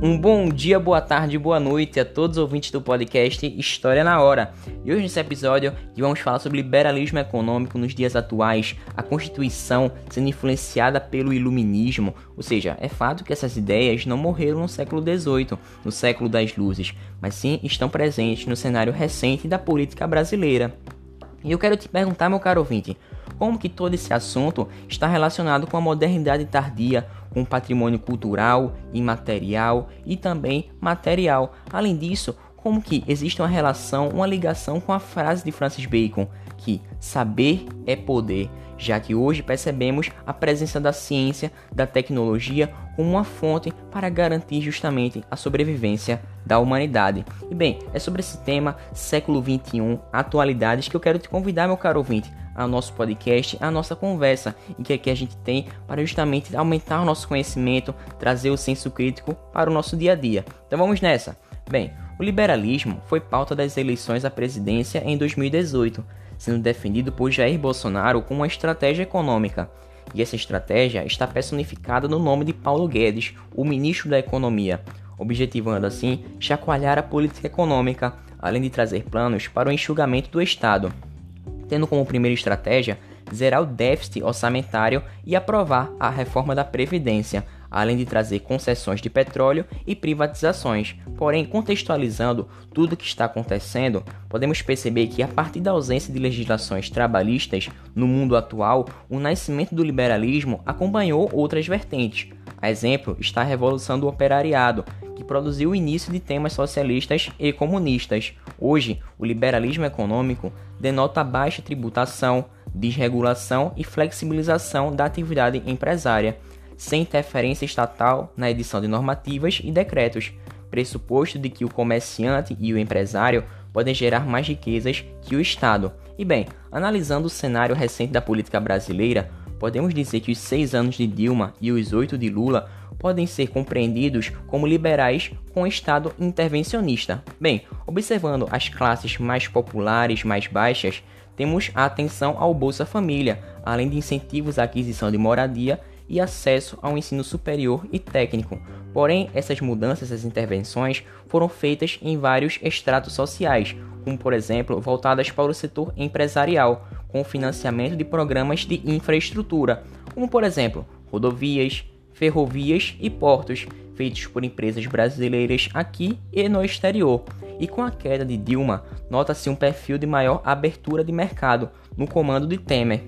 Um bom dia, boa tarde, boa noite a todos os ouvintes do podcast História na Hora. E hoje nesse episódio vamos falar sobre liberalismo econômico nos dias atuais, a Constituição sendo influenciada pelo iluminismo, ou seja, é fato que essas ideias não morreram no século XVIII, no século das luzes, mas sim estão presentes no cenário recente da política brasileira. E eu quero te perguntar, meu caro ouvinte, como que todo esse assunto está relacionado com a modernidade tardia, com o patrimônio cultural, imaterial e também material. Além disso, como que existe uma relação, uma ligação com a frase de Francis Bacon, que saber é poder, já que hoje percebemos a presença da ciência, da tecnologia como uma fonte para garantir justamente a sobrevivência da humanidade. E bem, é sobre esse tema, século 21, atualidades, que eu quero te convidar, meu caro ouvinte, ao nosso podcast, a nossa conversa, em que aqui a gente tem para justamente aumentar o nosso conhecimento, trazer o senso crítico para o nosso dia a dia. Então vamos nessa. Bem, o liberalismo foi pauta das eleições à presidência em 2018, sendo defendido por Jair Bolsonaro como uma estratégia econômica. E essa estratégia está personificada no nome de Paulo Guedes, o ministro da Economia, objetivando assim chacoalhar a política econômica, além de trazer planos para o enxugamento do Estado tendo como primeira estratégia zerar o déficit orçamentário e aprovar a reforma da Previdência, além de trazer concessões de petróleo e privatizações. Porém, contextualizando tudo o que está acontecendo, podemos perceber que, a partir da ausência de legislações trabalhistas no mundo atual, o nascimento do liberalismo acompanhou outras vertentes. A exemplo está a Revolução do Operariado, que produziu o início de temas socialistas e comunistas. Hoje, o liberalismo econômico denota baixa tributação, desregulação e flexibilização da atividade empresária, sem interferência estatal na edição de normativas e decretos, pressuposto de que o comerciante e o empresário podem gerar mais riquezas que o Estado. E bem, analisando o cenário recente da política brasileira, podemos dizer que os seis anos de Dilma e os oito de Lula podem ser compreendidos como liberais com Estado intervencionista. Bem, observando as classes mais populares, mais baixas, temos a atenção ao Bolsa Família, além de incentivos à aquisição de moradia e acesso ao ensino superior e técnico. Porém, essas mudanças, essas intervenções foram feitas em vários estratos sociais, como por exemplo voltadas para o setor empresarial, com o financiamento de programas de infraestrutura, como por exemplo rodovias, ferrovias e portos, feitos por empresas brasileiras aqui e no exterior. E com a queda de Dilma, nota-se um perfil de maior abertura de mercado no comando de Temer.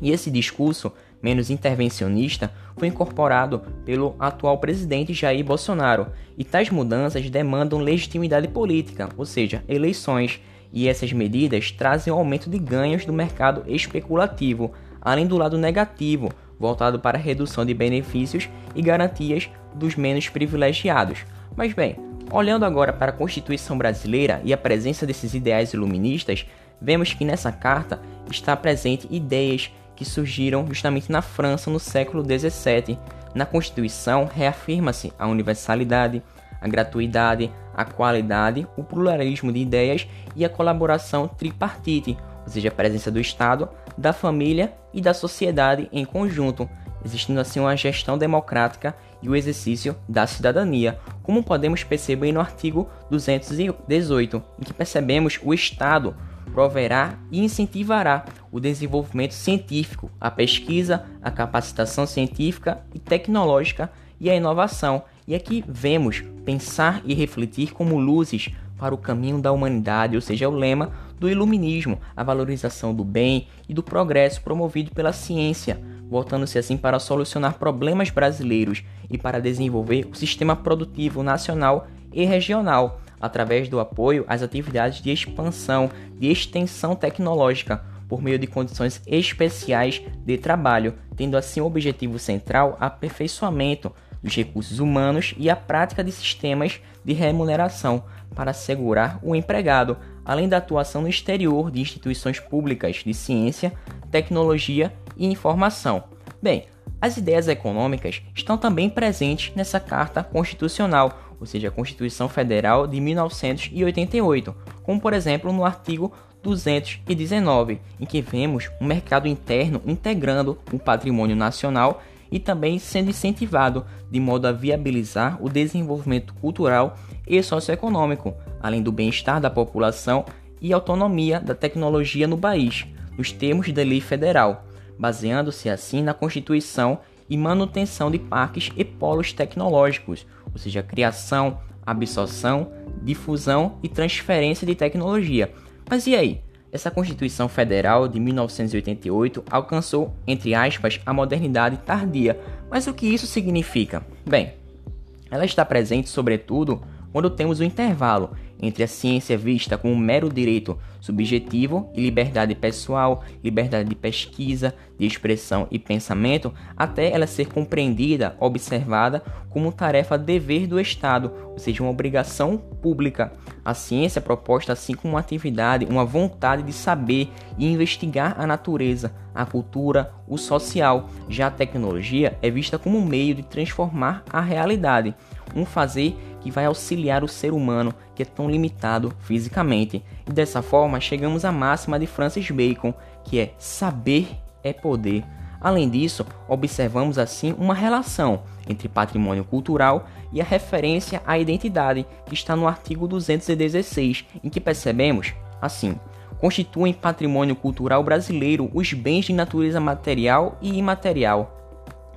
E esse discurso, menos intervencionista, foi incorporado pelo atual presidente Jair Bolsonaro, e tais mudanças demandam legitimidade política, ou seja, eleições, e essas medidas trazem um aumento de ganhos do mercado especulativo, além do lado negativo, voltado para a redução de benefícios e garantias dos menos privilegiados. Mas bem, olhando agora para a Constituição brasileira e a presença desses ideais iluministas, vemos que nessa carta está presente ideias que surgiram justamente na França no século XVII. Na Constituição reafirma-se a universalidade, a gratuidade, a qualidade, o pluralismo de ideias e a colaboração tripartite, ou seja, a presença do Estado, da família e da sociedade em conjunto, existindo assim uma gestão democrática e o exercício da cidadania, como podemos perceber no artigo 218, em que percebemos o Estado proverá e incentivará o desenvolvimento científico, a pesquisa, a capacitação científica e tecnológica e a inovação. E aqui vemos pensar e refletir como luzes para o caminho da humanidade, ou seja, o lema do iluminismo, a valorização do bem e do progresso promovido pela ciência, voltando-se assim para solucionar problemas brasileiros e para desenvolver o sistema produtivo nacional e regional, através do apoio às atividades de expansão, de extensão tecnológica, por meio de condições especiais de trabalho, tendo assim o objetivo central aperfeiçoamento dos recursos humanos e a prática de sistemas de remuneração para assegurar o empregado, além da atuação no exterior de instituições públicas de ciência, tecnologia e informação. Bem, as ideias econômicas estão também presentes nessa Carta Constitucional, ou seja, a Constituição Federal de 1988, como por exemplo no artigo 219, em que vemos um mercado interno integrando o patrimônio nacional e também sendo incentivado de modo a viabilizar o desenvolvimento cultural e socioeconômico, além do bem-estar da população e autonomia da tecnologia no país, nos termos da lei federal, baseando-se assim na Constituição e manutenção de parques e polos tecnológicos, ou seja, criação, absorção, difusão e transferência de tecnologia. Mas e aí? Essa Constituição Federal de 1988 alcançou, entre aspas, a modernidade tardia. Mas o que isso significa? Bem, ela está presente, sobretudo, quando temos o intervalo entre a ciência vista como um mero direito subjetivo e liberdade pessoal, liberdade de pesquisa, de expressão e pensamento, até ela ser compreendida, observada como tarefa dever do Estado, ou seja, uma obrigação pública. A ciência é proposta assim como uma atividade, uma vontade de saber e investigar a natureza, a cultura, o social. Já a tecnologia é vista como um meio de transformar a realidade, um fazer que vai auxiliar o ser humano que é tão limitado fisicamente. E dessa forma chegamos à máxima de Francis Bacon, que é saber é poder. Além disso, observamos assim uma relação entre patrimônio cultural e a referência à identidade, que está no artigo 216, em que percebemos assim: constituem patrimônio cultural brasileiro os bens de natureza material e imaterial,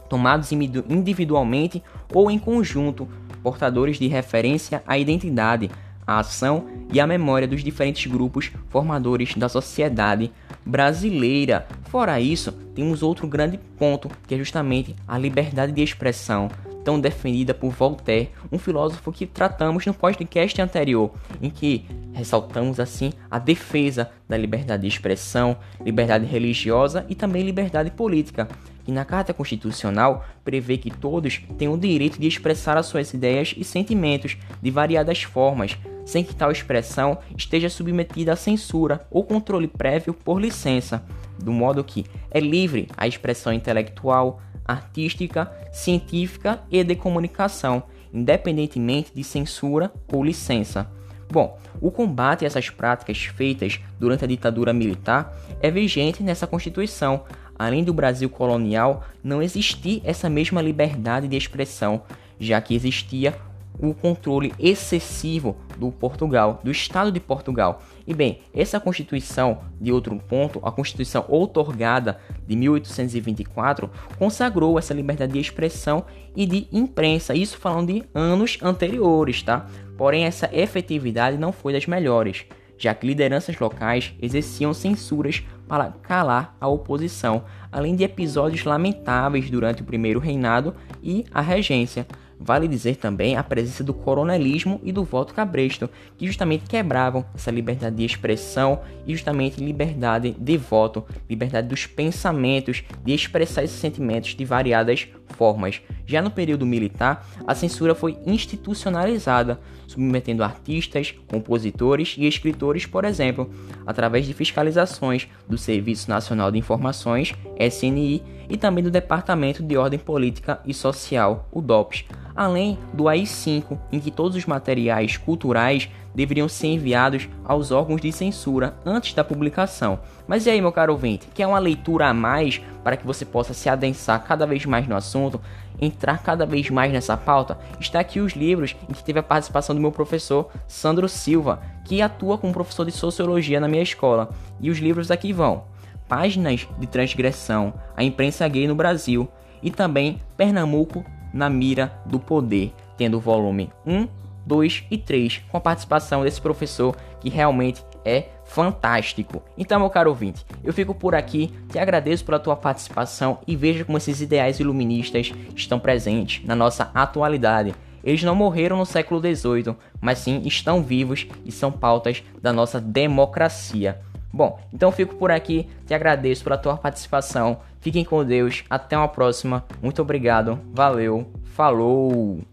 tomados individualmente ou em conjunto portadores de referência à identidade, à ação e à memória dos diferentes grupos formadores da sociedade brasileira. Fora isso, temos outro grande ponto, que é justamente a liberdade de expressão, tão defendida por Voltaire, um filósofo que tratamos no podcast anterior, em que ressaltamos assim a defesa da liberdade de expressão, liberdade religiosa e também liberdade política que na Carta Constitucional prevê que todos têm o direito de expressar as suas ideias e sentimentos de variadas formas, sem que tal expressão esteja submetida à censura ou controle prévio por licença, do modo que é livre a expressão intelectual, artística, científica e de comunicação, independentemente de censura ou licença. Bom, o combate a essas práticas feitas durante a ditadura militar é vigente nessa Constituição, além do Brasil colonial, não existia essa mesma liberdade de expressão, já que existia o controle excessivo do Portugal, do Estado de Portugal. E bem, essa Constituição, de outro ponto, a Constituição outorgada de 1824, consagrou essa liberdade de expressão e de imprensa, isso falando de anos anteriores, tá? Porém, essa efetividade não foi das melhores já que lideranças locais exerciam censuras para calar a oposição, além de episódios lamentáveis durante o primeiro reinado e a regência. Vale dizer também a presença do coronelismo e do voto cabresto, que justamente quebravam essa liberdade de expressão e justamente liberdade de voto, liberdade dos pensamentos, de expressar esses sentimentos de variadas formas. Já no período militar, a censura foi institucionalizada, submetendo artistas, compositores e escritores, por exemplo, através de fiscalizações do Serviço Nacional de Informações, SNI, e também do Departamento de Ordem Política e Social, o DOPS, além do AI-5, em que todos os materiais culturais deveriam ser enviados aos órgãos de censura antes da publicação. Mas e aí, meu caro ouvinte, quer uma leitura a mais para que você possa se adensar cada vez mais no assunto, entrar cada vez mais nessa pauta? Está aqui os livros em que teve a participação do meu professor Sandro Silva, que atua como professor de sociologia na minha escola. E os livros aqui vão: Páginas de Transgressão, a imprensa gay no Brasil e também Pernambuco na mira do poder, tendo o volume 1, 2 e 3, com a participação desse professor que realmente é fantástico. Então, meu caro ouvinte, eu fico por aqui, te agradeço pela tua participação e veja como esses ideais iluministas estão presentes na nossa atualidade. Eles não morreram no século XVIII, mas sim estão vivos e são pautas da nossa democracia. Bom, então fico por aqui, te agradeço pela tua participação. Fiquem com Deus, até uma próxima. Muito obrigado, valeu, falou!